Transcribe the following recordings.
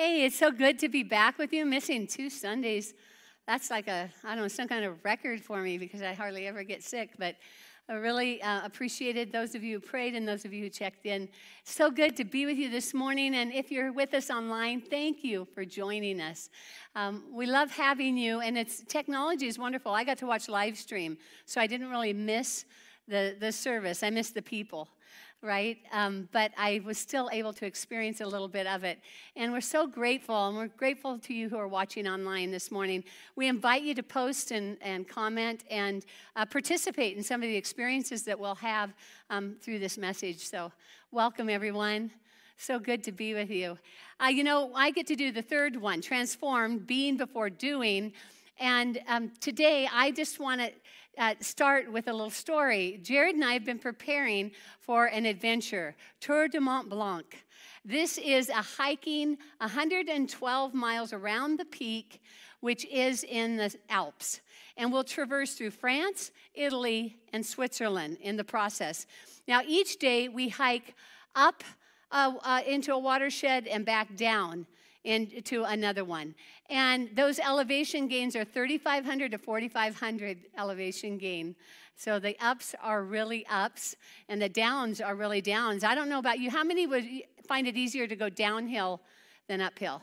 Hey, it's so good to be back with you. Missing two Sundays. That's like a, I don't know, some kind of record for me because I hardly ever get sick. But I really uh, appreciated those of you who prayed and those of you who checked in. So good to be with you this morning. And if you're with us online, thank you for joining us. Um, we love having you, and it's technology is wonderful. I got to watch live stream, so I didn't really miss the, the service. I missed the people right? Um, but I was still able to experience a little bit of it. And we're so grateful, and we're grateful to you who are watching online this morning. We invite you to post and, and comment and uh, participate in some of the experiences that we'll have um, through this message. So, welcome, everyone. So good to be with you. Uh, you know, I get to do the third one transform, being before doing. And um, today, I just want to uh, start with a little story. Jared and I have been preparing for an adventure, Tour de Mont Blanc. This is a hiking 112 miles around the peak, which is in the Alps. And we'll traverse through France, Italy, and Switzerland in the process. Now, each day we hike up uh, uh, into a watershed and back down into another one. And those elevation gains are 3,500 to 4,500 elevation gain. So the ups are really ups and the downs are really downs. I don't know about you. How many would find it easier to go downhill than uphill?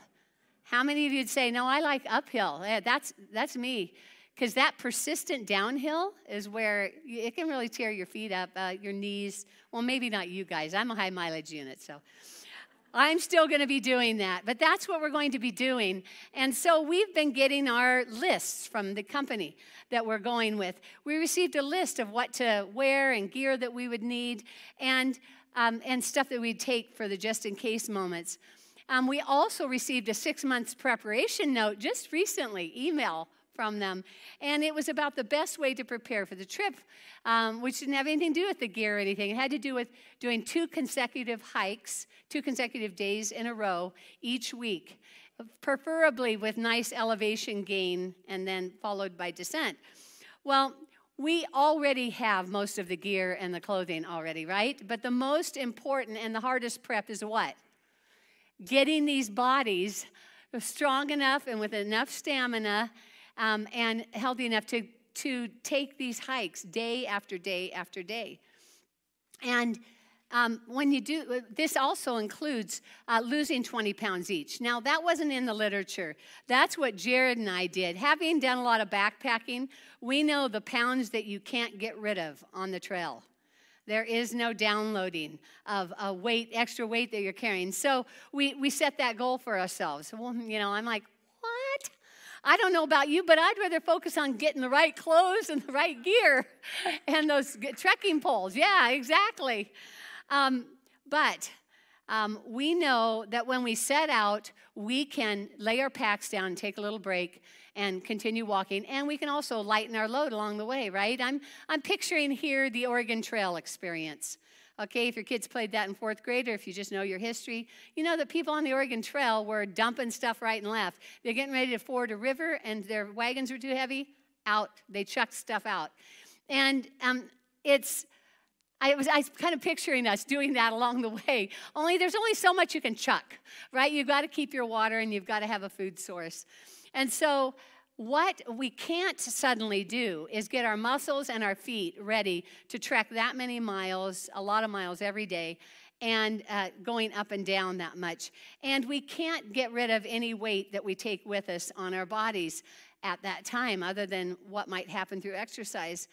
How many of you'd say, no, I like uphill? Yeah, that's, that's me. Because that persistent downhill is where it can really tear your feet up, uh, your knees. Well, maybe not you guys. I'm a high mileage unit, so. I'm still going to be doing that, but that's what we're going to be doing. And so we've been getting our lists from the company that we're going with. We received a list of what to wear and gear that we would need and, um, and stuff that we'd take for the just in case moments. Um, we also received a six months preparation note just recently, email from them. And it was about the best way to prepare for the trip, um, which didn't have anything to do with the gear or anything. It had to do with doing two consecutive hikes, two consecutive days in a row each week, preferably with nice elevation gain and then followed by descent. Well, we already have most of the gear and the clothing already, right? But the most important and the hardest prep is what? Getting these bodies strong enough and with enough stamina um, and healthy enough to, to take these hikes day after day after day. And um, when you do, this also includes uh, losing 20 pounds each. Now, that wasn't in the literature. That's what Jared and I did. Having done a lot of backpacking, we know the pounds that you can't get rid of on the trail. There is no downloading of a weight, extra weight that you're carrying. So we, we set that goal for ourselves. Well, you know, I'm like, I don't know about you, but I'd rather focus on getting the right clothes and the right gear and those trekking poles. Yeah, exactly. Um, but um, we know that when we set out, we can lay our packs down, take a little break, and continue walking. And we can also lighten our load along the way, right? I'm, I'm picturing here the Oregon Trail experience. Okay, if your kids played that in fourth grade or if you just know your history, you know that people on the Oregon Trail were dumping stuff right and left. They're getting ready to ford a river and their wagons were too heavy, out. They chucked stuff out. And um, it's, I was, I was kind of picturing us doing that along the way. Only there's only so much you can chuck, right? You've got to keep your water and you've got to have a food source. And so what we can't suddenly do is get our muscles and our feet ready to trek that many miles, a lot of miles every day, and uh, going up and down that much. And we can't get rid of any weight that we take with us on our bodies at that time, other than what might happen through exercise.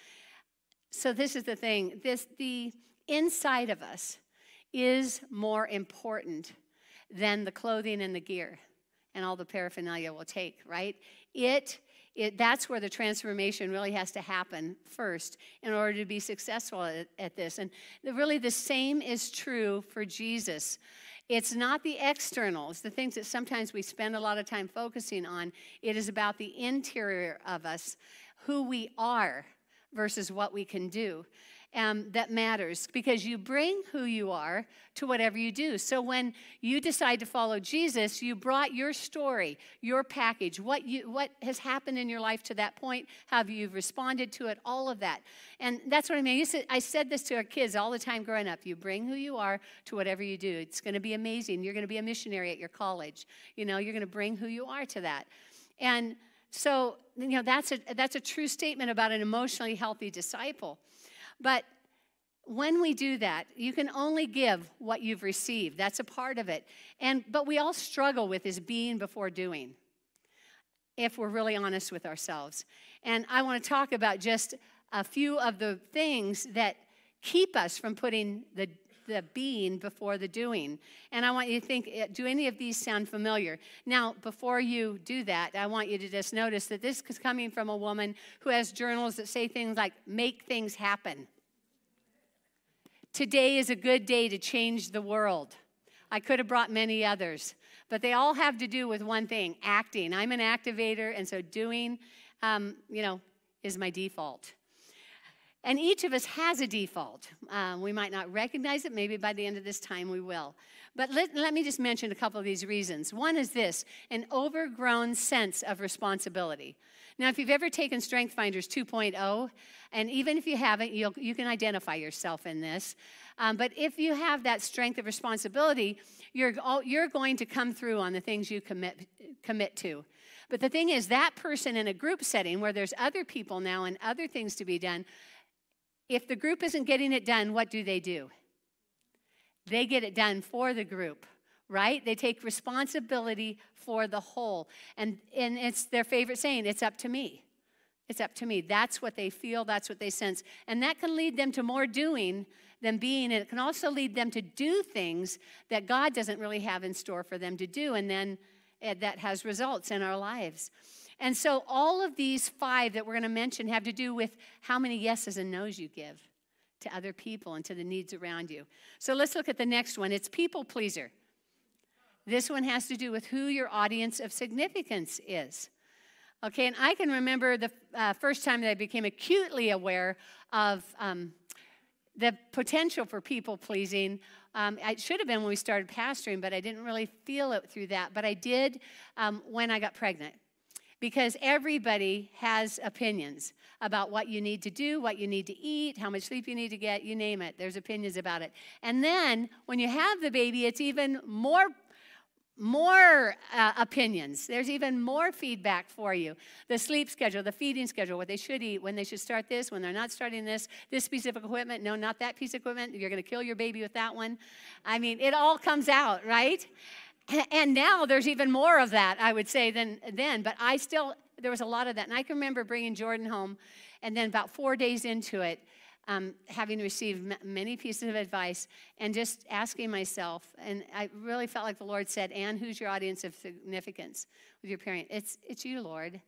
So this is the thing: this the inside of us is more important than the clothing and the gear and all the paraphernalia we'll take, right? It, it, that's where the transformation really has to happen first in order to be successful at, at this. And the, really, the same is true for Jesus. It's not the externals, the things that sometimes we spend a lot of time focusing on. It is about the interior of us, who we are versus what we can do. Um, that matters because you bring who you are to whatever you do. So when you decide to follow Jesus, you brought your story, your package, what you what has happened in your life to that point, how you've responded to it, all of that. And that's what I mean. I said this to our kids all the time growing up. You bring who you are to whatever you do. It's going to be amazing. You're going to be a missionary at your college. You know, you're going to bring who you are to that. And so, you know, that's a that's a true statement about an emotionally healthy disciple. But when we do that, you can only give what you've received. That's a part of it. And but we all struggle with is being before doing. If we're really honest with ourselves. And I want to talk about just a few of the things that keep us from putting the the being before the doing. And I want you to think eh, do any of these sound familiar? Now, before you do that, I want you to just notice that this is coming from a woman who has journals that say things like, make things happen. Today is a good day to change the world. I could have brought many others, but they all have to do with one thing acting. I'm an activator, and so doing, um, you know, is my default. And each of us has a default. Um, we might not recognize it. Maybe by the end of this time we will. But let, let me just mention a couple of these reasons. One is this an overgrown sense of responsibility. Now, if you've ever taken Strength Finders 2.0, and even if you haven't, you you can identify yourself in this. Um, but if you have that strength of responsibility, you're, you're going to come through on the things you commit, commit to. But the thing is, that person in a group setting where there's other people now and other things to be done, if the group isn't getting it done, what do they do? They get it done for the group right? They take responsibility for the whole. And, and it's their favorite saying, it's up to me. It's up to me. That's what they feel, that's what they sense. And that can lead them to more doing than being. And it can also lead them to do things that God doesn't really have in store for them to do. And then eh, that has results in our lives. And so, all of these five that we're going to mention have to do with how many yeses and nos you give to other people and to the needs around you. So, let's look at the next one it's people pleaser. This one has to do with who your audience of significance is. Okay, and I can remember the uh, first time that I became acutely aware of um, the potential for people pleasing. Um, it should have been when we started pastoring, but I didn't really feel it through that. But I did um, when I got pregnant because everybody has opinions about what you need to do, what you need to eat, how much sleep you need to get, you name it. There's opinions about it. And then when you have the baby, it's even more more uh, opinions. There's even more feedback for you. The sleep schedule, the feeding schedule, what they should eat, when they should start this, when they're not starting this, this piece of equipment, no, not that piece of equipment. You're going to kill your baby with that one. I mean, it all comes out, right? And now there's even more of that, I would say, than then. But I still, there was a lot of that. And I can remember bringing Jordan home, and then about four days into it, um, having received many pieces of advice and just asking myself, and I really felt like the Lord said, Anne, who's your audience of significance with your parent? It's, it's you, Lord.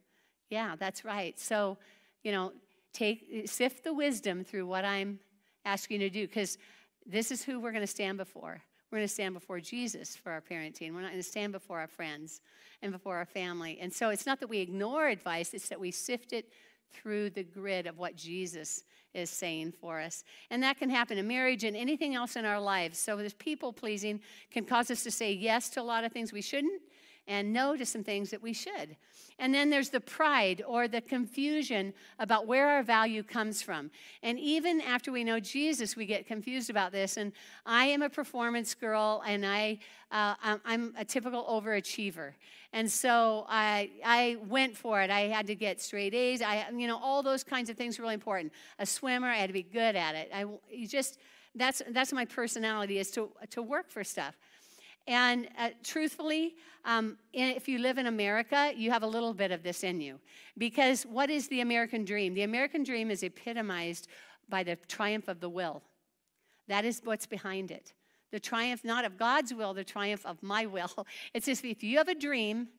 Yeah, that's right. So, you know, take sift the wisdom through what I'm asking you to do, because this is who we're going to stand before. We're going to stand before Jesus for our parenting. We're not going to stand before our friends and before our family. And so it's not that we ignore advice, it's that we sift it through the grid of what Jesus is saying for us. And that can happen in marriage and anything else in our lives. So, this people pleasing can cause us to say yes to a lot of things we shouldn't and no to some things that we should. And then there's the pride or the confusion about where our value comes from. And even after we know Jesus, we get confused about this. And I am a performance girl, and I, uh, I'm a typical overachiever. And so I, I went for it. I had to get straight A's. I, you know, all those kinds of things are really important. A swimmer, I had to be good at it. I you just that's that's my personality is to to work for stuff. And uh, truthfully, um, if you live in America, you have a little bit of this in you. Because what is the American dream? The American dream is epitomized by the triumph of the will. That is what's behind it. The triumph not of God's will, the triumph of my will. It's just if you have a dream,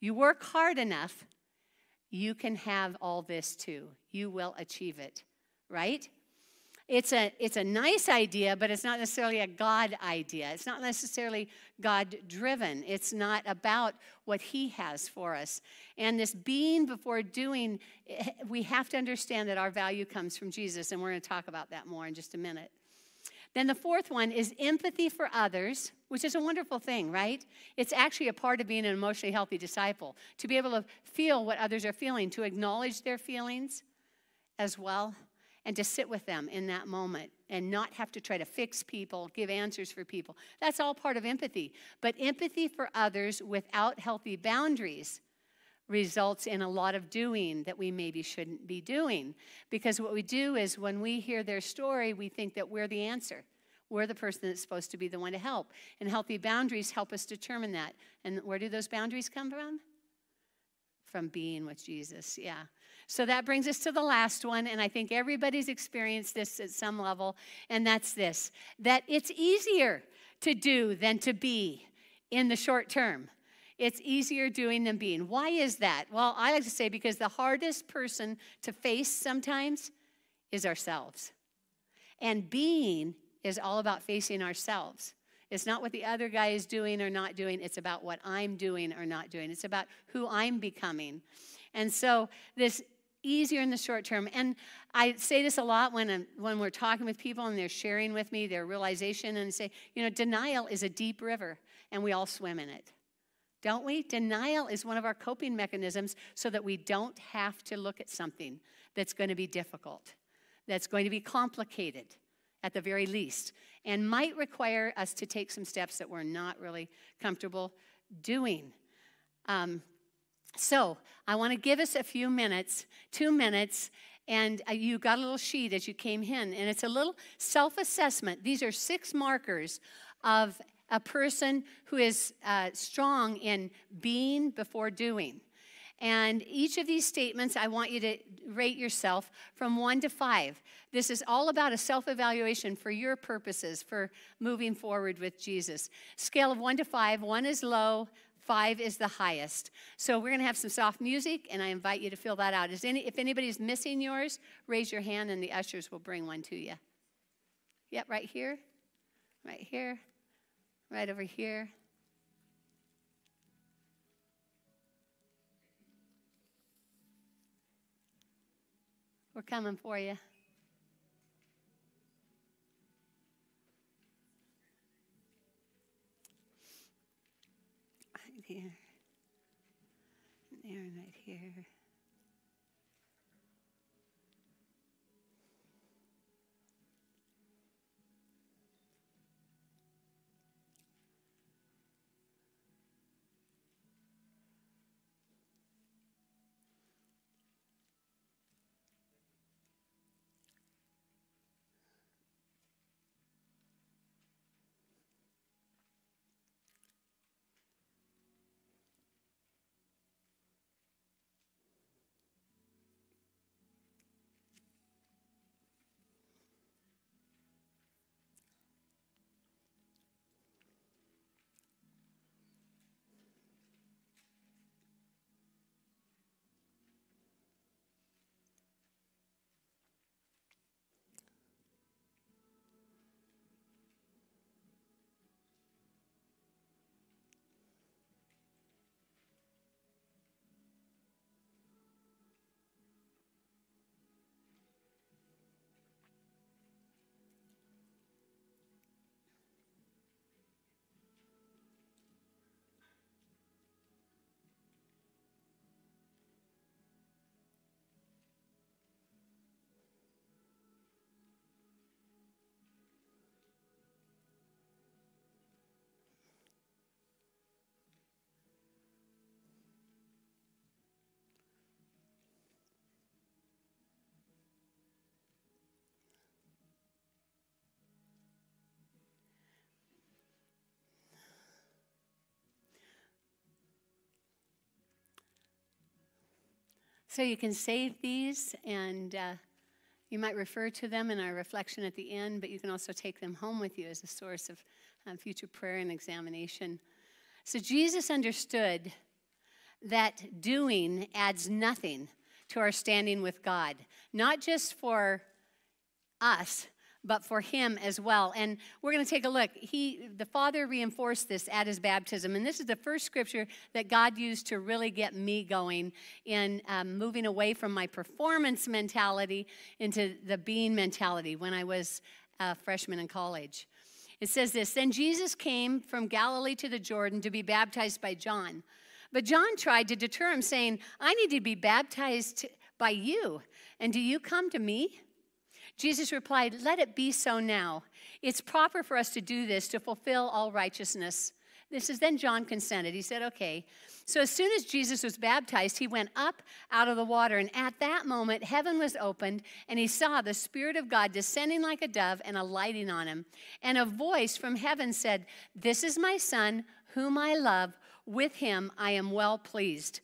you work hard enough, you can have all this too. You will achieve it, right? It's a, it's a nice idea, but it's not necessarily a God idea. It's not necessarily God driven. It's not about what He has for us. And this being before doing, eh, we have to understand that our value comes from Jesus, and we're going to talk about that more in just a minute. Then the fourth one is empathy for others, which is a wonderful thing, right? It's actually a part of being an emotionally healthy disciple, to be able to feel what others are feeling, to acknowledge their feelings as well and to sit with them in that moment and not have to try to fix people, give answers for people. That's all part of empathy. But empathy for others without healthy boundaries results in a lot of doing that we maybe shouldn't be doing. Because what we do is when we hear their story, we think that we're the answer. We're the person that's supposed to be the one to help. And healthy boundaries help us determine that. And where do those boundaries come from? From being with Jesus, yeah. So that brings us to the last one, and I think everybody's experienced this at some level, and that's this that it's easier to do than to be in the short term. It's easier doing than being. Why is that? Well, I like to say because the hardest person to face sometimes is ourselves. And being is all about facing ourselves. It's not what the other guy is doing or not doing, it's about what I'm doing or not doing. It's about who I'm becoming. And so, this easier in the short term. And I say this a lot when, I'm, when we're talking with people and they're sharing with me their realization and say, you know, denial is a deep river and we all swim in it. Don't we? Denial is one of our coping mechanisms so that we don't have to look at something that's going to be difficult, that's going to be complicated at the very least, and might require us to take some steps that we're not really comfortable doing. Um, so I want to give us a few minutes, two minutes, and uh, you got a little sheet as you came in, and it's a little self assessment. These are six markers of a person who is uh, strong in being before doing. And each of these statements, I want you to rate yourself from one to five. This is all about a self evaluation for your purposes for moving forward with Jesus. Scale of one to five one is low, Five is the highest. So we're going to have some soft music, and I invite you to fill that out. Is any, if anybody's missing yours, raise your hand, and the ushers will bring one to you. Yep, right here, right here, right over here. We're coming for you. here, and Aaron right here. So you can save these and uh, you might refer to them in our reflection at the end, but you can also take them home with you as a source of uh, future prayer and examination. So Jesus understood that doing adds nothing to our standing with God, not just for us, but for him as well. And we're going to take a look. He, the Father reinforced this at his baptism. And this is the first scripture that God used to really get me going in um, moving away from my performance mentality into the being mentality when I was a freshman in college. It says this Then Jesus came from Galilee to the Jordan to be baptized by John. But John tried to deter him, saying, I need to be baptized by you, and do you come to me? Jesus replied, Let it be so now. It's proper for us to do this to fulfill all righteousness. This is then John consented. He said, Okay. So as soon as Jesus was baptized, he went up out of the water. And at that moment, heaven was opened, and he saw the Spirit of God descending like a dove and alighting on him. And a voice from heaven said, This is my Son, whom I love. With him I am well pleased.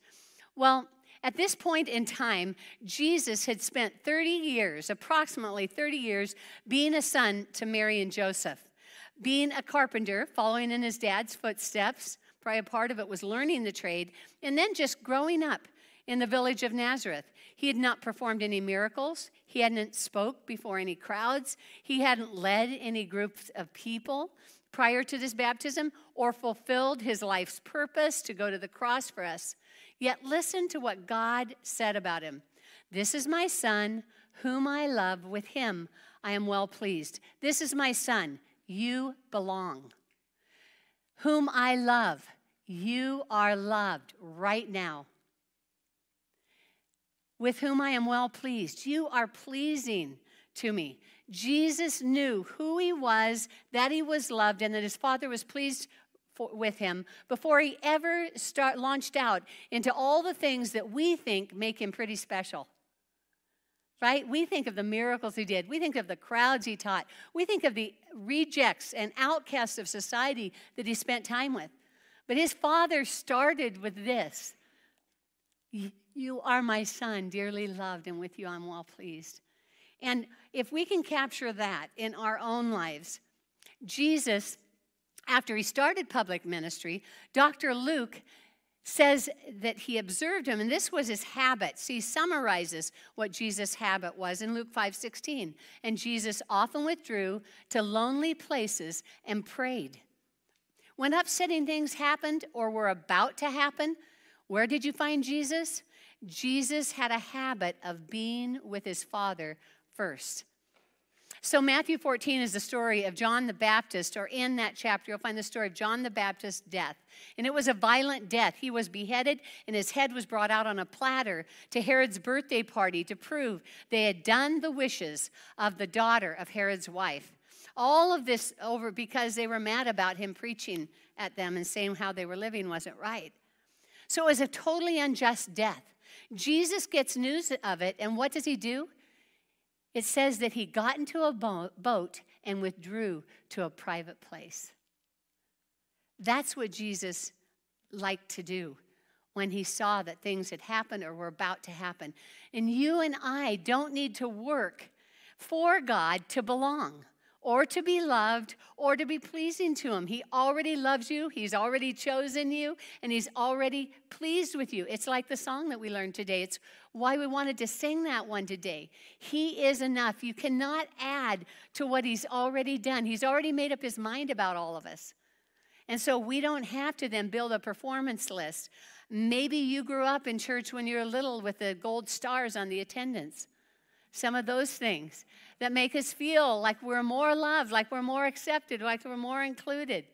Well, at this point in time, Jesus had spent 30 years, approximately 30 years, being a son to Mary and Joseph, being a carpenter, following in his dad's footsteps. Probably a part of it was learning the trade, and then just growing up in the village of Nazareth. He had not performed any miracles. He hadn't spoke before any crowds. He hadn't led any groups of people prior to this baptism or fulfilled his life's purpose to go to the cross for us. Yet listen to what God said about him. This is my son, whom I love. With him I am well pleased. This is my son. You belong. Whom I love. You are loved right now. With whom I am well pleased. You are pleasing to me. Jesus knew who he was, that he was loved, and that his father was pleased with him before he ever start, launched out into all the things that we think make him pretty special. Right? We think of the miracles he did. We think of the crowds he taught. We think of the rejects and outcasts of society that he spent time with. But his father started with this You are my son, dearly loved, and with you I'm well pleased. And if we can capture that in our own lives, Jesus after he started public ministry, Dr. Luke says that he observed him and this was his habit. So he summarizes what jesus habit was in luke 5.16 and jesus often withdrew to lonely places and prayed. When upsetting things happened or were about to happen where did you find jesus? Jesus had a habit of being with his father first so, Matthew 14 is the story of John the Baptist, or in that chapter, you'll find the story of John the Baptist's death. And it was a violent death. He was beheaded, and his head was brought out on a platter to Herod's birthday party to prove they had done the wishes of the daughter of Herod's wife. All of this over because they were mad about him preaching at them and saying how they were living wasn't right. So, it was a totally unjust death. Jesus gets news of it, and what does he do? It says that he got into a boat and withdrew to a private place. That's what Jesus liked to do when he saw that things had happened or were about to happen. And you and I don't need to work for God to belong or to be loved or to be pleasing to him. He already loves you, he's already chosen you, and he's already pleased with you. It's like the song that we learned today. It's why we wanted to sing that one today. He is enough. You cannot add to what he's already done. He's already made up his mind about all of us. And so we don't have to then build a performance list. Maybe you grew up in church when you were little with the gold stars on the attendance. Some of those things that make us feel like we're more loved, like we're more accepted, like we're more included.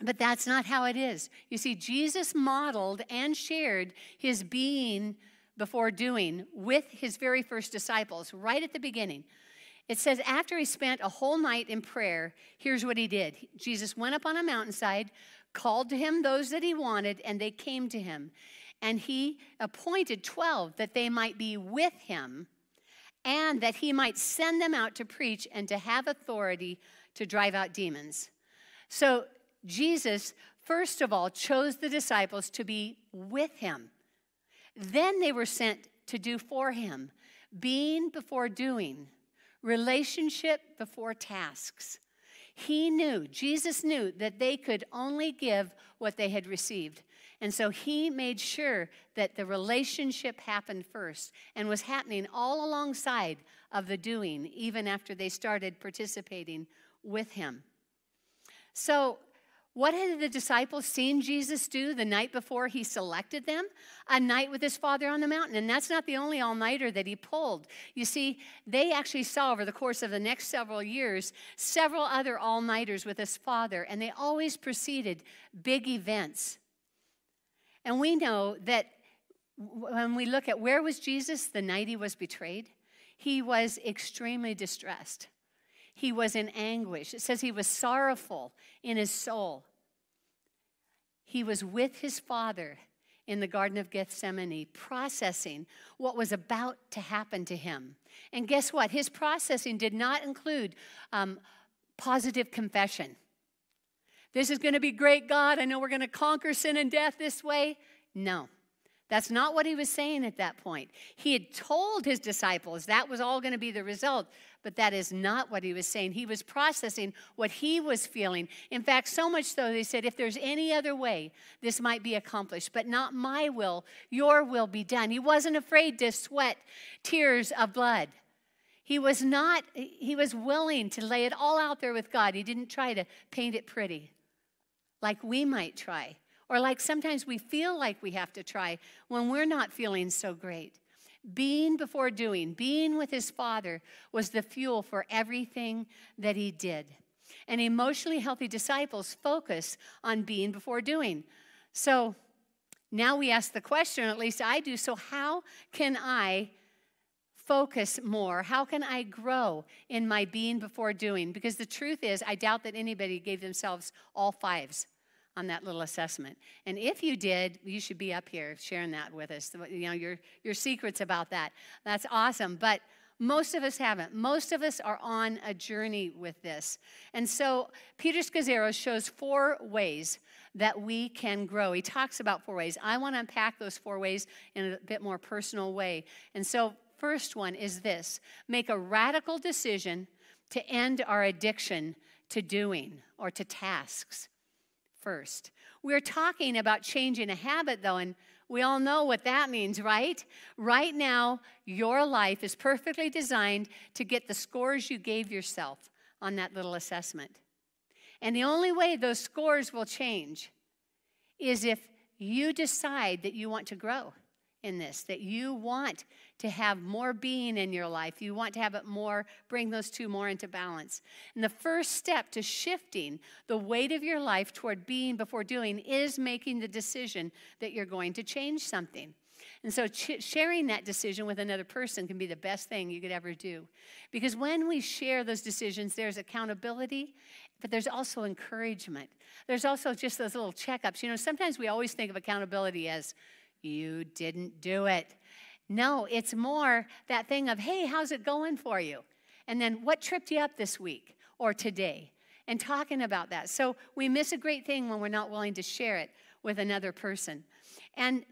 But that's not how it is. You see, Jesus modeled and shared his being before doing with his very first disciples right at the beginning. It says, after he spent a whole night in prayer, here's what he did Jesus went up on a mountainside, called to him those that he wanted, and they came to him. And he appointed 12 that they might be with him and that he might send them out to preach and to have authority to drive out demons. So, Jesus, first of all, chose the disciples to be with him. Then they were sent to do for him, being before doing, relationship before tasks. He knew, Jesus knew, that they could only give what they had received. And so he made sure that the relationship happened first and was happening all alongside of the doing, even after they started participating with him. So, what had the disciples seen Jesus do the night before he selected them? A night with his Father on the mountain. And that's not the only all nighter that he pulled. You see, they actually saw over the course of the next several years several other all nighters with his Father, and they always preceded big events. And we know that when we look at where was Jesus the night he was betrayed, he was extremely distressed. He was in anguish. It says he was sorrowful in his soul. He was with his father in the Garden of Gethsemane, processing what was about to happen to him. And guess what? His processing did not include um, positive confession. This is going to be great, God. I know we're going to conquer sin and death this way. No. That's not what he was saying at that point. He had told his disciples that was all going to be the result, but that is not what he was saying. He was processing what he was feeling. In fact, so much so, they said, if there's any other way, this might be accomplished, but not my will, your will be done. He wasn't afraid to sweat tears of blood. He was not, he was willing to lay it all out there with God. He didn't try to paint it pretty like we might try or like sometimes we feel like we have to try when we're not feeling so great. Being before doing, being with his father was the fuel for everything that he did. And emotionally healthy disciples focus on being before doing. So now we ask the question, at least I do so, how can I focus more? How can I grow in my being before doing? Because the truth is, I doubt that anybody gave themselves all fives on that little assessment. And if you did, you should be up here sharing that with us. You know, your, your secrets about that. That's awesome. But most of us haven't. Most of us are on a journey with this. And so Peter Scazzero shows four ways that we can grow. He talks about four ways. I want to unpack those four ways in a bit more personal way. And so, first one is this make a radical decision to end our addiction to doing or to tasks first. We're talking about changing a habit, though, and we all know what that means, right? Right now, your life is perfectly designed to get the scores you gave yourself on that little assessment. And the only way those scores will change is if you decide that you want to grow in this, that you want to have more being in your life. You want to have it more, bring those two more into balance. And the first step to shifting the weight of your life toward being before doing is making the decision that you're going to change something. And so, sharing that decision with another person can be the best thing you could ever do. Because when we share those decisions, there's accountability, but there's also encouragement. There's also just those little checkups. You know, sometimes we always think of accountability as, you didn't do it. No, it's more that thing of, hey, how's it going for you? And then what tripped you up this week or today? And talking about that. So we miss a great thing when we're not willing to share it with another person. And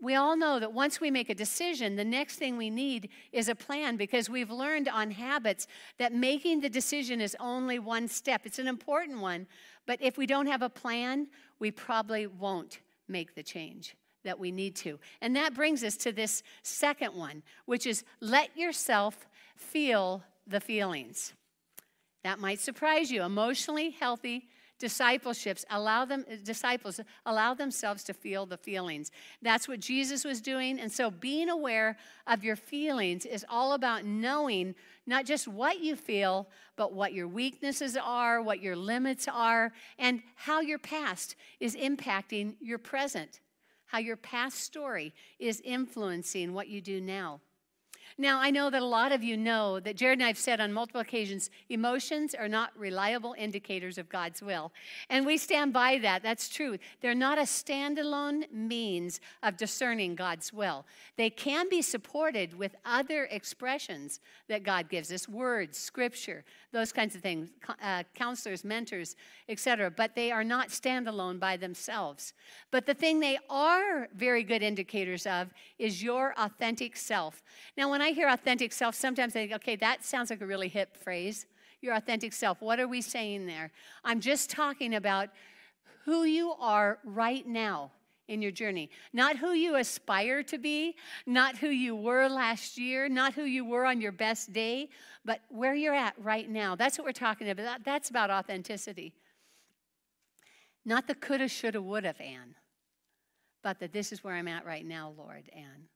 we all know that once we make a decision, the next thing we need is a plan because we've learned on habits that making the decision is only one step. It's an important one, but if we don't have a plan, we probably won't make the change that we need to. And that brings us to this second one, which is let yourself feel the feelings. That might surprise you. Emotionally healthy discipleships allow them disciples allow themselves to feel the feelings. That's what Jesus was doing. And so being aware of your feelings is all about knowing not just what you feel, but what your weaknesses are, what your limits are, and how your past is impacting your present how your past story is influencing what you do now. Now, I know that a lot of you know that Jared and I have said on multiple occasions emotions are not reliable indicators of God's will. And we stand by that. That's true. They're not a standalone means of discerning God's will. They can be supported with other expressions that God gives us words, scripture, those kinds of things, uh, counselors, mentors, etc. But they are not standalone by themselves. But the thing they are very good indicators of is your authentic self. Now, when I hear authentic self, sometimes I think, okay, that sounds like a really hip phrase. your authentic self. What are we saying there? I'm just talking about who you are right now in your journey. Not who you aspire to be, not who you were last year, not who you were on your best day, but where you're at right now. That's what we're talking about. That's about authenticity. Not the coulda, shoulda, woulda, Anne, but that this is where I'm at right now, Lord, Anne.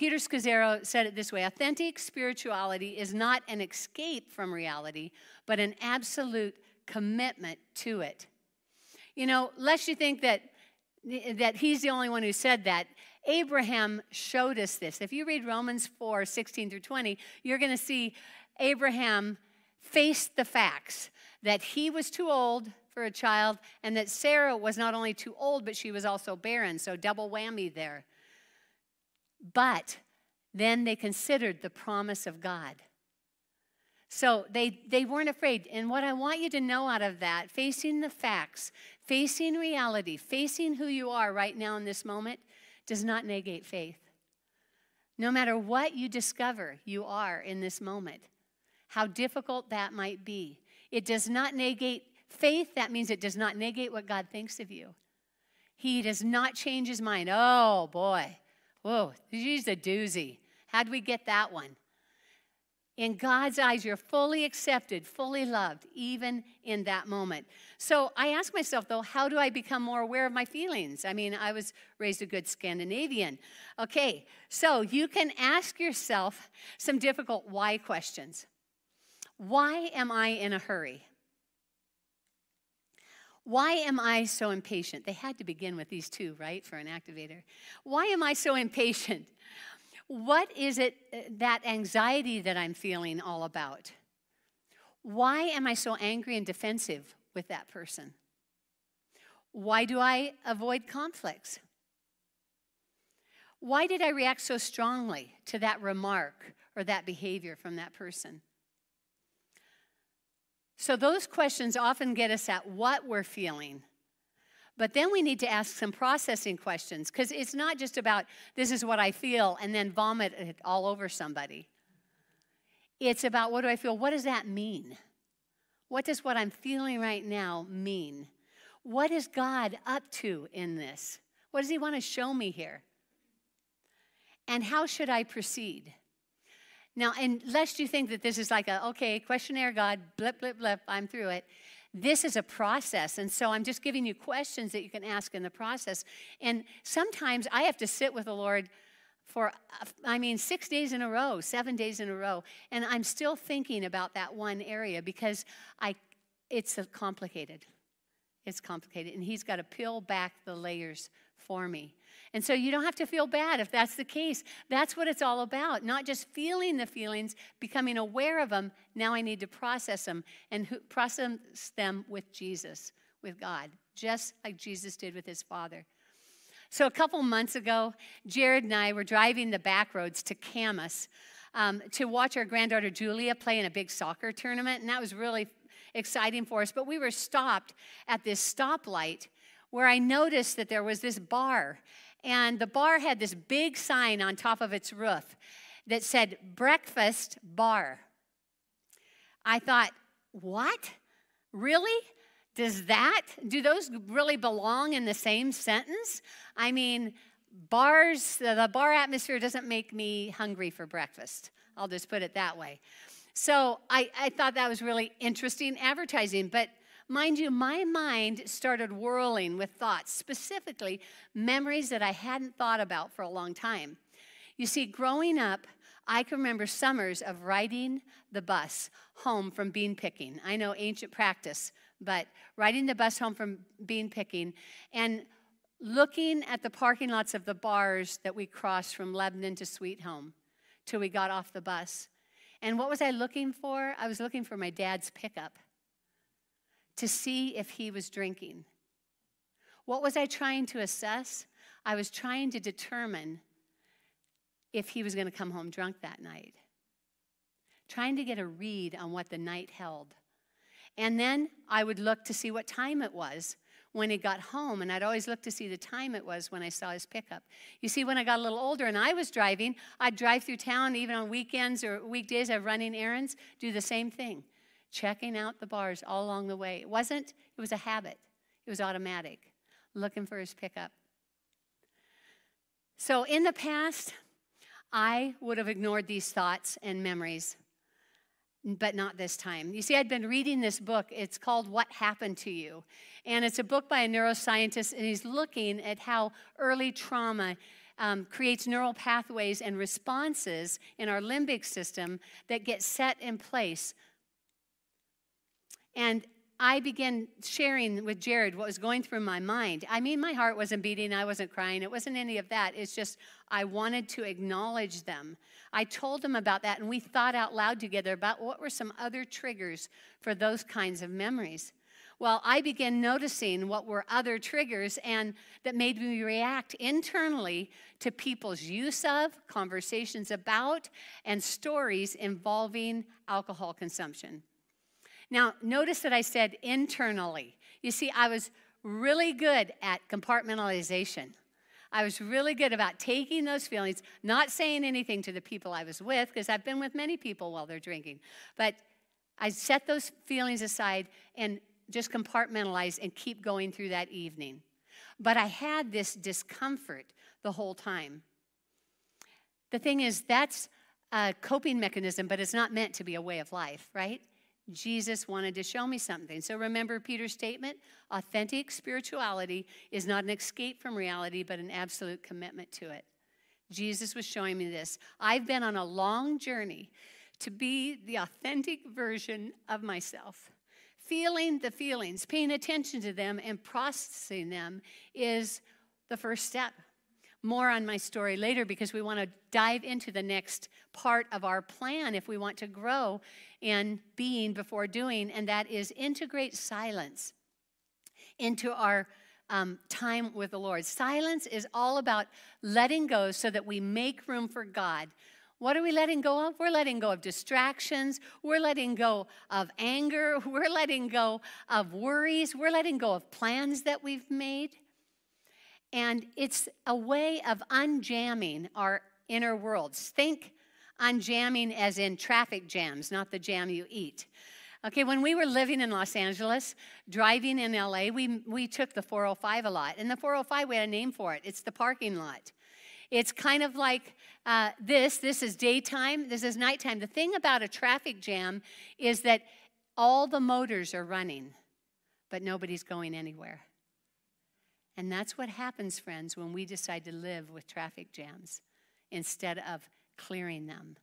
Peter Scazzero said it this way authentic spirituality is not an escape from reality, but an absolute commitment to it. You know, lest you think that, that he's the only one who said that, Abraham showed us this. If you read Romans 4 16 through 20, you're going to see Abraham face the facts that he was too old for a child and that Sarah was not only too old, but she was also barren. So, double whammy there. But then they considered the promise of God. So they, they weren't afraid. And what I want you to know out of that, facing the facts, facing reality, facing who you are right now in this moment, does not negate faith. No matter what you discover you are in this moment, how difficult that might be, it does not negate faith. That means it does not negate what God thinks of you. He does not change his mind. Oh boy, whoa, she's a doozy. How'd we get that one? In God's eyes, you're fully accepted, fully loved, even in that moment. So I ask myself, though, how do I become more aware of my feelings? I mean, I was raised a good Scandinavian. Okay, so you can ask yourself some difficult why questions. Why am I in a hurry? Why am I so impatient? They had to begin with these two, right, for an activator. Why am I so impatient? What is it, uh, that anxiety that I'm feeling all about? Why am I so angry and defensive with that person? Why do I avoid conflicts? Why did I react so strongly to that remark or that behavior from that person? So, those questions often get us at what we're feeling but then we need to ask some processing questions because it's not just about this is what I feel and then vomit it all over somebody. It's about what do I feel? What does that mean? What does what I'm feeling right now mean? What is God up to in this? What does He want to show me here? And how should I proceed? Now, unless you think that this is like a, okay, questionnaire, God, blip, blip, blip, I'm through it. This is a process. And so I'm just giving you questions that you can ask in the process. And sometimes I have to sit with the Lord for, I mean, six days in a row, seven days in a row. And I'm still thinking about that one area because I, it's complicated. It's complicated. And He's got to peel back the layers for me. And so you don't have to feel bad if that's the case. That's what it's all about. Not just feeling the feelings, becoming aware of them. Now I need to process them and process them with Jesus, with God, just like Jesus did with his Father. So a couple months ago, Jared and I were driving the back roads to Camas um, to watch our granddaughter Julia play in a big soccer tournament, and that was really exciting for us. But we were stopped at this stoplight where I noticed that there was this bar, and the bar had this big sign on top of its roof that said breakfast bar. I thought, what? Really? Does that, do those really belong in the same sentence? I mean, bars, the bar atmosphere doesn't make me hungry for breakfast. I'll just put it that way. So I, I thought that was really interesting advertising, but Mind you, my mind started whirling with thoughts, specifically memories that I hadn't thought about for a long time. You see, growing up, I can remember summers of riding the bus home from bean picking. I know ancient practice, but riding the bus home from bean picking and looking at the parking lots of the bars that we crossed from Lebanon to Sweet Home till we got off the bus. And what was I looking for? I was looking for my dad's pickup to see if he was drinking. What was I trying to assess? I was trying to determine if he was going to come home drunk that night. Trying to get a read on what the night held. And then I would look to see what time it was when he got home, and I'd always look to see the time it was when I saw his pickup. You see, when I got a little older and I was driving, I'd drive through town even on weekends or weekdays, I'd running errands, do the same thing checking out the bars all along the way. It wasn't, it was a habit, it was automatic, looking for his pickup. So in the past, I would have ignored these thoughts and memories, but not this time. You see, I'd been reading this book. It's called What Happened to You. And it's a book by a neuroscientist, and he's looking at how early trauma um, creates neural pathways and responses in our limbic system that get set in place. And I began sharing with Jared what was going through my mind. I mean, my heart wasn't beating, I wasn't crying, it wasn't any of that. It's just I wanted to acknowledge them. I told him about that, and we thought out loud together about what were some other triggers for those kinds of memories. Well, I began noticing what were other triggers and that made me react internally to people's use of, conversations about, and stories involving alcohol consumption. Now, notice that I said internally. You see, I was really good at compartmentalization. I was really good about taking those feelings, not saying anything to the people I was with, because I've been with many people while they're drinking. But I set those feelings aside and just compartmentalize and keep going through that evening. But I had this discomfort the whole time. The thing is, that's a coping mechanism, but it's not meant to be a way of life, right? Jesus wanted to show me something. So remember Peter's statement authentic spirituality is not an escape from reality, but an absolute commitment to it. Jesus was showing me this. I've been on a long journey to be the authentic version of myself. Feeling the feelings, paying attention to them, and processing them is the first step. More on my story later because we want to dive into the next part of our plan if we want to grow in being before doing, and that is integrate silence into our um, time with the Lord. Silence is all about letting go so that we make room for God. What are we letting go of? We're letting go of distractions. We're letting go of anger. We're letting go of worries. We're letting go of plans that we've made. And it's a way of unjamming our inner worlds. Think unjamming as in traffic jams, not the jam you eat. Okay, when we were living in Los Angeles, driving in LA, we, we took the 405 a lot. And the 405, we had a name for it it's the parking lot. It's kind of like uh, this this is daytime, this is nighttime. The thing about a traffic jam is that all the motors are running, but nobody's going anywhere. And that's what happens, friends, when we decide to live with traffic jams instead of clearing them.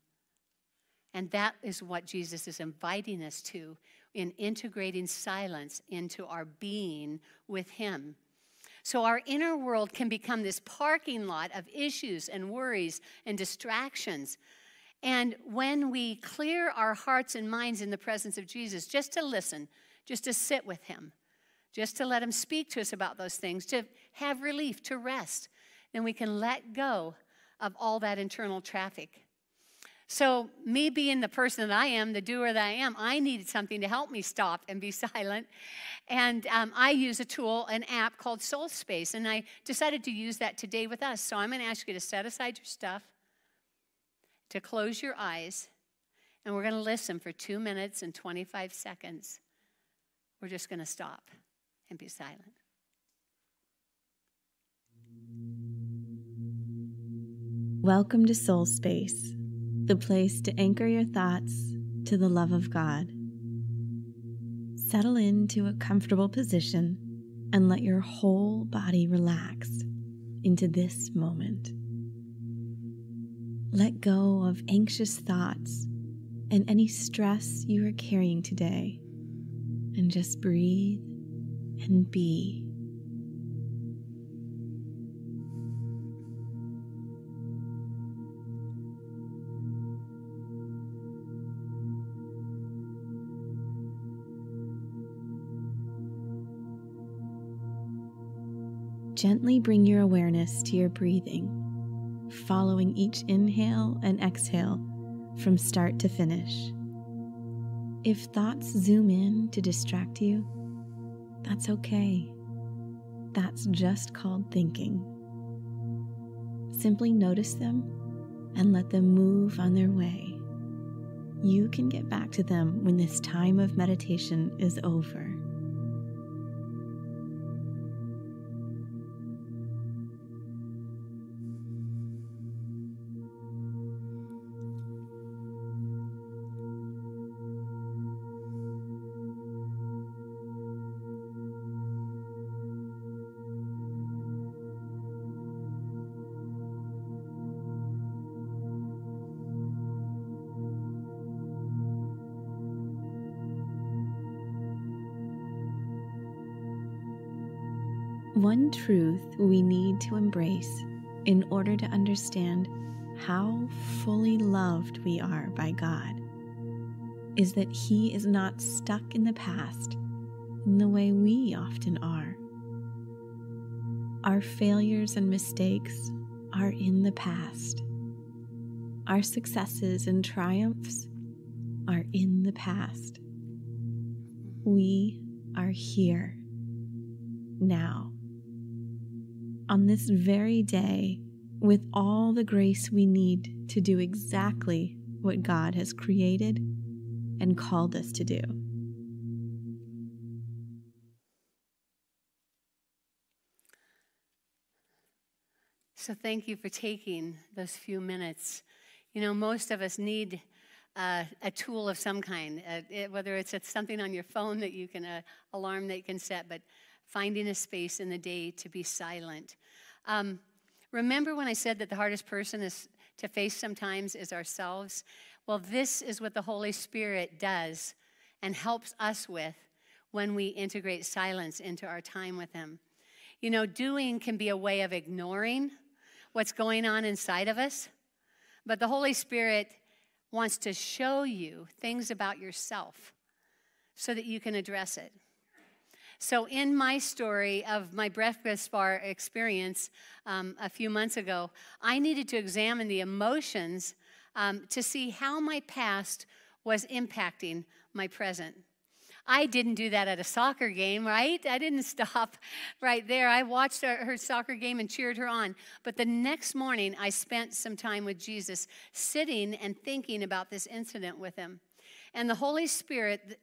And that is what Jesus is inviting us to in integrating silence into our being with Him. So our inner world can become this parking lot of issues and worries and distractions. And when we clear our hearts and minds in the presence of Jesus, just to listen, just to sit with Him, just to let Him speak to us about those things, to have relief, to rest, then we can let go of all that internal traffic. So, me being the person that I am, the doer that I am, I needed something to help me stop and be silent. And um, I use a tool, an app called Soul Space, and I decided to use that today with us. So, I'm going to ask you to set aside your stuff, to close your eyes, and we're going to listen for two minutes and 25 seconds. We're just going to stop and be silent. Welcome to Soul Space, the place to anchor your thoughts to the love of God. Settle into a comfortable position and let your whole body relax into this moment. Let go of anxious thoughts and any stress you are carrying today, and just breathe and be. Gently bring your awareness to your breathing, following each inhale and exhale from start to finish. If thoughts zoom in to distract you, that's okay. That's just called thinking. Simply notice them and let them move on their way. you can get back to them when this time of meditation is over. Truth we need to embrace in order to understand how fully loved we are by God is that He is not stuck in the past in the way we often are. Our failures and mistakes are in the past. Our successes and triumphs are in the past. We are here now on this very day with all the grace we need to do exactly what God has created and called us to do. So, thank you for taking those few minutes. You know, most of us need uh, a tool of some kind, uh, it, whether it's something on your phone that you can, uh, alarm that you can set, but finding a space in the day to be silent. Um, remember when I said that the hardest person is to face sometimes is ourselves? Well, this is what the Holy Spirit does and helps us with when we integrate silence into our time with Him. You know, doing can be a way of ignoring what's going on inside of us, but the Holy Spirit wants to show you things about yourself so that you can address it. So, in my story of my breakfast bar experience um, a few months ago, I needed to examine the emotions um, to see how my past was impacting my present. I didn't do that at a soccer game, right? I didn't stop right there. I watched her, her, soccer game and cheered her on. But the next morning, I spent some time with Jesus, sitting and thinking about this incident with him. And the Holy Spirit,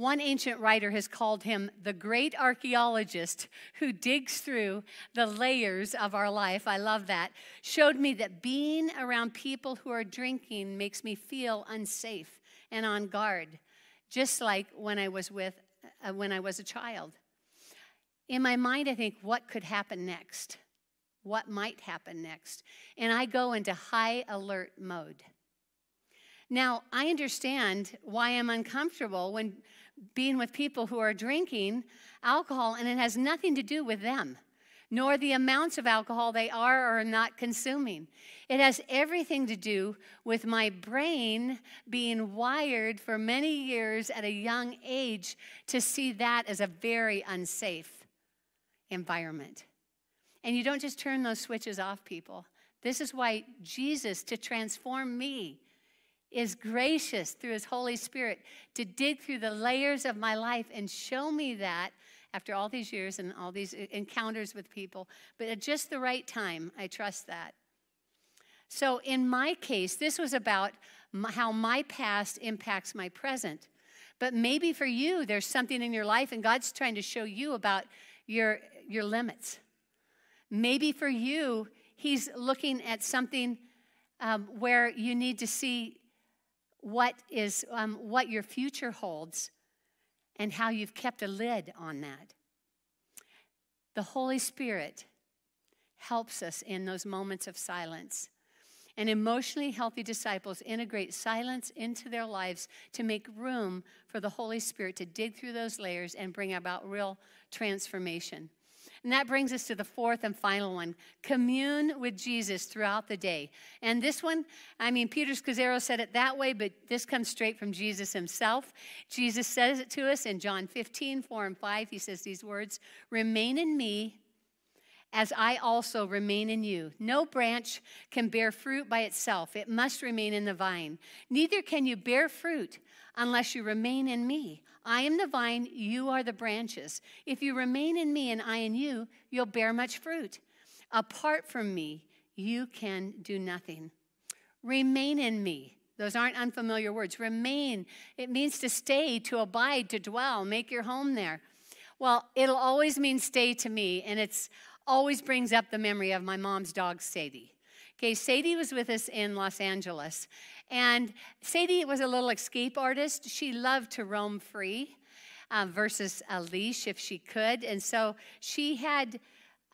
one ancient writer has called him the great archaeologist who digs through the layers of our life. I love that. Showed me that being around people who are drinking makes me feel unsafe and on guard, just like when I was with uh, when I was a child. In my mind, I think, what could happen next? What might happen next? And I go into high alert mode. Now, I understand why I'm uncomfortable when being with people who are drinking alcohol, and it has nothing to do with them, nor the amounts of alcohol they are or are not consuming. It has everything to do with my brain being wired for many years at a young age to see that as a very unsafe environment. And you don't just turn those switches off, people. This is why Jesus, to transform me, is gracious through his Holy Spirit to dig through the layers of my life and show me that after all these years and all these encounters with people, but at just the right time, I trust that. So, in my case, this was about how my past impacts my present. But maybe for you, there's something in your life, and God's trying to show you about your, your limits. Maybe for you, He's looking at something um, where you need to see what is um, what your future holds and how you've kept a lid on that the holy spirit helps us in those moments of silence and emotionally healthy disciples integrate silence into their lives to make room for the Holy Spirit to dig through those layers and bring about real transformation. And that brings us to the fourth and final one commune with Jesus throughout the day. And this one, I mean, Peter Scazzero said it that way, but this comes straight from Jesus himself. Jesus says it to us in John 15, 4 and 5. He says these words Remain in me as I also remain in you. No branch can bear fruit by itself, it must remain in the vine. Neither can you bear fruit unless you remain in me. I am the vine, you are the branches. If you remain in me and I in you, you'll bear much fruit. Apart from me, you can do nothing. Remain in me. Those aren't unfamiliar words. Remain, it means to stay, to abide, to dwell, make your home there. Well, it'll always mean stay to me, and it's always brings up the memory of my mom's dog, Sadie. Okay, Sadie was with us in Los Angeles, and Sadie was a little escape artist. She loved to roam free uh, versus a leash if she could, and so she had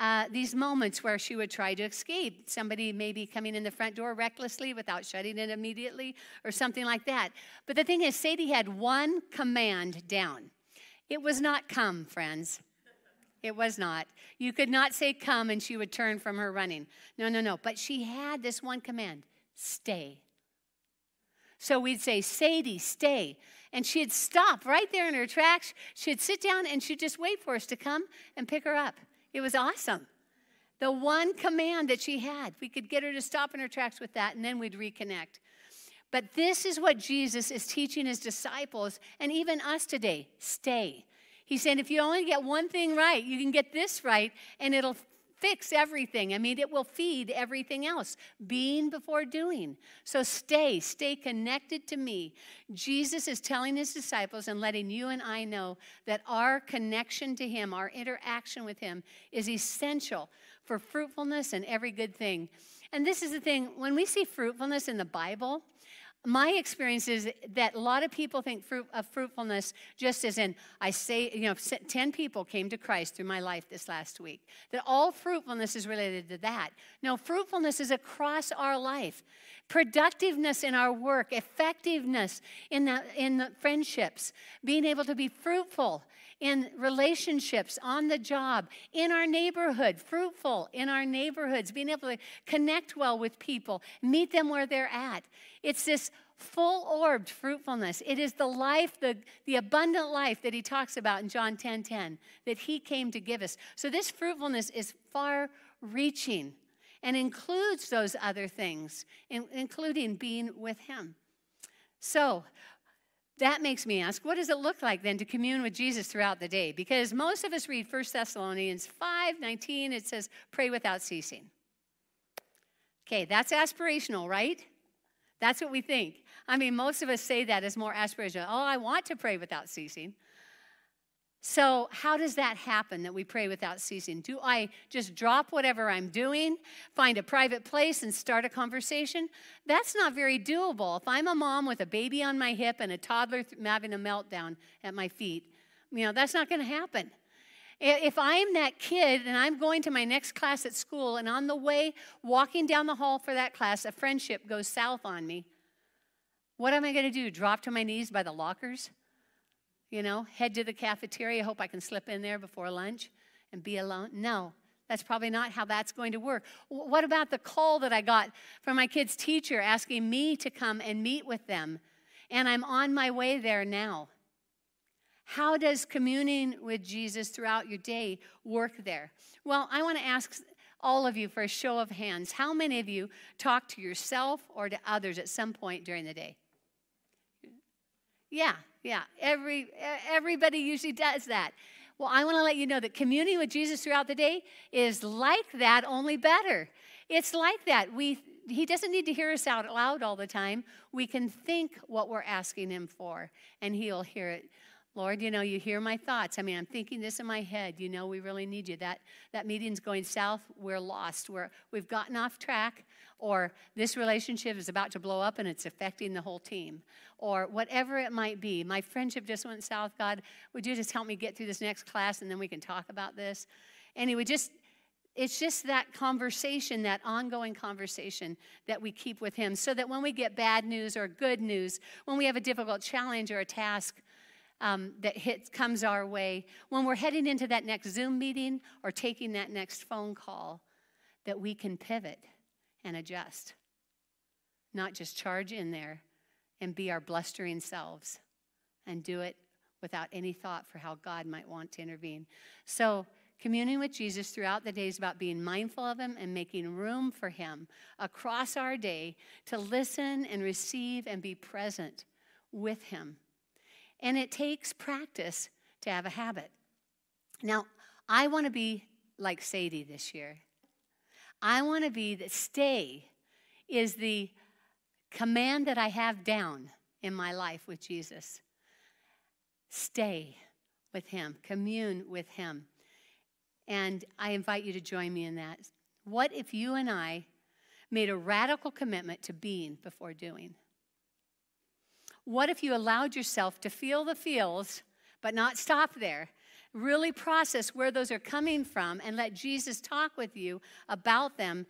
uh, these moments where she would try to escape. Somebody maybe coming in the front door recklessly without shutting it immediately or something like that. But the thing is, Sadie had one command down. It was not come, friends. It was not. You could not say come and she would turn from her running. No, no, no. But she had this one command stay. So we'd say, Sadie, stay. And she'd stop right there in her tracks. She'd sit down and she'd just wait for us to come and pick her up. It was awesome. The one command that she had, we could get her to stop in her tracks with that, and then we'd reconnect. But this is what Jesus is teaching his disciples and even us today stay. He's saying if you only get one thing right, you can get this right, and it'll fix everything. I mean, it will feed everything else. Being before doing. So stay, stay connected to me. Jesus is telling his disciples and letting you and I know that our connection to him, our interaction with him, is essential for fruitfulness and every good thing. And this is the thing when we see fruitfulness in the Bible, my experience is that a lot of people think fruit, of fruitfulness just as in, I say, you know, 10 people came to Christ through my life this last week, that all fruitfulness is related to that. No, fruitfulness is across our life. Productiveness in our work, effectiveness in the, in the friendships, being able to be fruitful in relationships, on the job, in our neighborhood, fruitful in our neighborhoods, being able to connect well with people, meet them where they're at. It's this full orbed fruitfulness. It is the life, the, the abundant life that he talks about in John 10 10, that he came to give us. So this fruitfulness is far reaching and includes those other things, including being with him. So, that makes me ask, what does it look like then to commune with Jesus throughout the day? Because most of us read 1 Thessalonians 5 19, it says, pray without ceasing. Okay, that's aspirational, right? That's what we think. I mean, most of us say that as more aspirational. Oh, I want to pray without ceasing. So, how does that happen that we pray without ceasing? Do I just drop whatever I'm doing, find a private place, and start a conversation? That's not very doable. If I'm a mom with a baby on my hip and a toddler having a meltdown at my feet, you know, that's not going to happen. If I'm that kid and I'm going to my next class at school, and on the way walking down the hall for that class, a friendship goes south on me, what am I going to do? Drop to my knees by the lockers? You know, head to the cafeteria, hope I can slip in there before lunch and be alone. No, that's probably not how that's going to work. What about the call that I got from my kid's teacher asking me to come and meet with them? And I'm on my way there now. How does communing with Jesus throughout your day work there? Well, I want to ask all of you for a show of hands. How many of you talk to yourself or to others at some point during the day? Yeah, yeah. Every everybody usually does that. Well, I want to let you know that communing with Jesus throughout the day is like that, only better. It's like that. We he doesn't need to hear us out loud all the time. We can think what we're asking him for, and he'll hear it. Lord, you know, you hear my thoughts. I mean, I'm thinking this in my head. You know, we really need you. That that meeting's going south. We're lost. We're we've gotten off track or this relationship is about to blow up and it's affecting the whole team, or whatever it might be. My friendship just went south. God, would you just help me get through this next class and then we can talk about this? Anyway, just it's just that conversation, that ongoing conversation that we keep with Him, so that when we get bad news or good news, when we have a difficult challenge or a task um, that hits, comes our way, when we're heading into that next Zoom meeting or taking that next phone call, that we can pivot and adjust, not just charge in there and be our blustering selves and do it without any thought for how God might want to intervene. So, communing with Jesus throughout the day is about being mindful of Him and making room for Him across our day to listen and receive and be present with Him. And it takes practice to have a habit. Now, I want to be like Sadie this year. I want to be the stay is the command that I have down in my life with Jesus. Stay with Him, commune with Him. And I invite you to join me in that. What if you and I made a radical commitment to being before doing? What if you allowed yourself to feel the feels, but not stop there? Really process where those are coming from and let Jesus talk with you about them.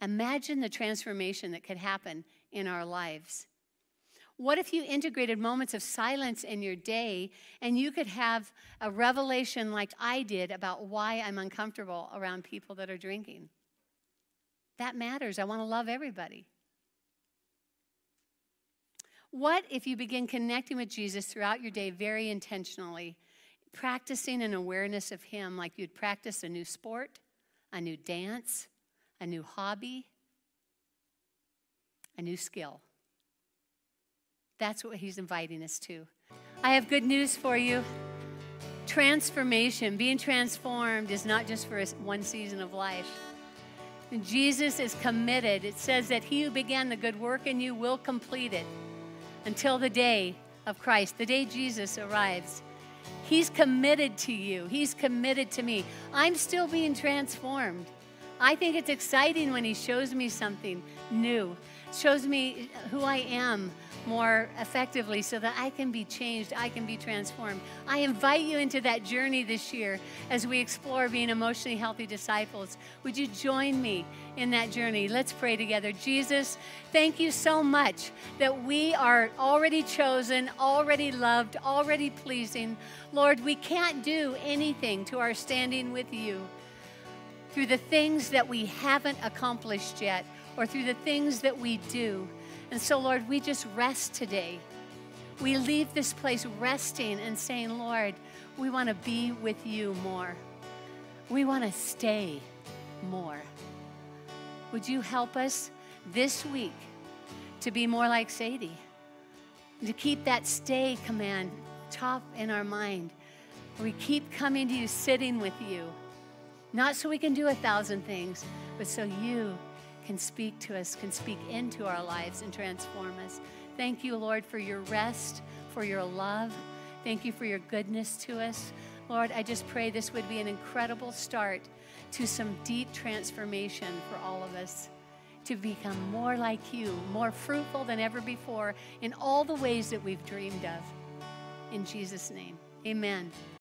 Imagine the transformation that could happen in our lives. What if you integrated moments of silence in your day and you could have a revelation like I did about why I'm uncomfortable around people that are drinking? That matters. I want to love everybody. What if you begin connecting with Jesus throughout your day very intentionally, practicing an awareness of Him like you'd practice a new sport, a new dance, a new hobby, a new skill? That's what He's inviting us to. I have good news for you. Transformation, being transformed, is not just for one season of life. Jesus is committed. It says that he who began the good work in you will complete it until the day of Christ, the day Jesus arrives. He's committed to you, He's committed to me. I'm still being transformed. I think it's exciting when He shows me something new, shows me who I am, more effectively so that I can be changed, I can be transformed. I invite you into that journey this year as we explore being emotionally healthy disciples. Would you join me in that journey? Let's pray together. Jesus, thank you so much that we are already chosen, already loved, already pleasing. Lord, we can't do anything to our standing with you through the things that we haven't accomplished yet or through the things that we do. And so, Lord, we just rest today. We leave this place resting and saying, Lord, we want to be with you more. We want to stay more. Would you help us this week to be more like Sadie? To keep that stay command top in our mind. We keep coming to you, sitting with you. Not so we can do a thousand things, but so you can speak to us, can speak into our lives and transform us. Thank you, Lord, for your rest, for your love. Thank you for your goodness to us. Lord, I just pray this would be an incredible start to some deep transformation for all of us to become more like you, more fruitful than ever before in all the ways that we've dreamed of. In Jesus' name, amen.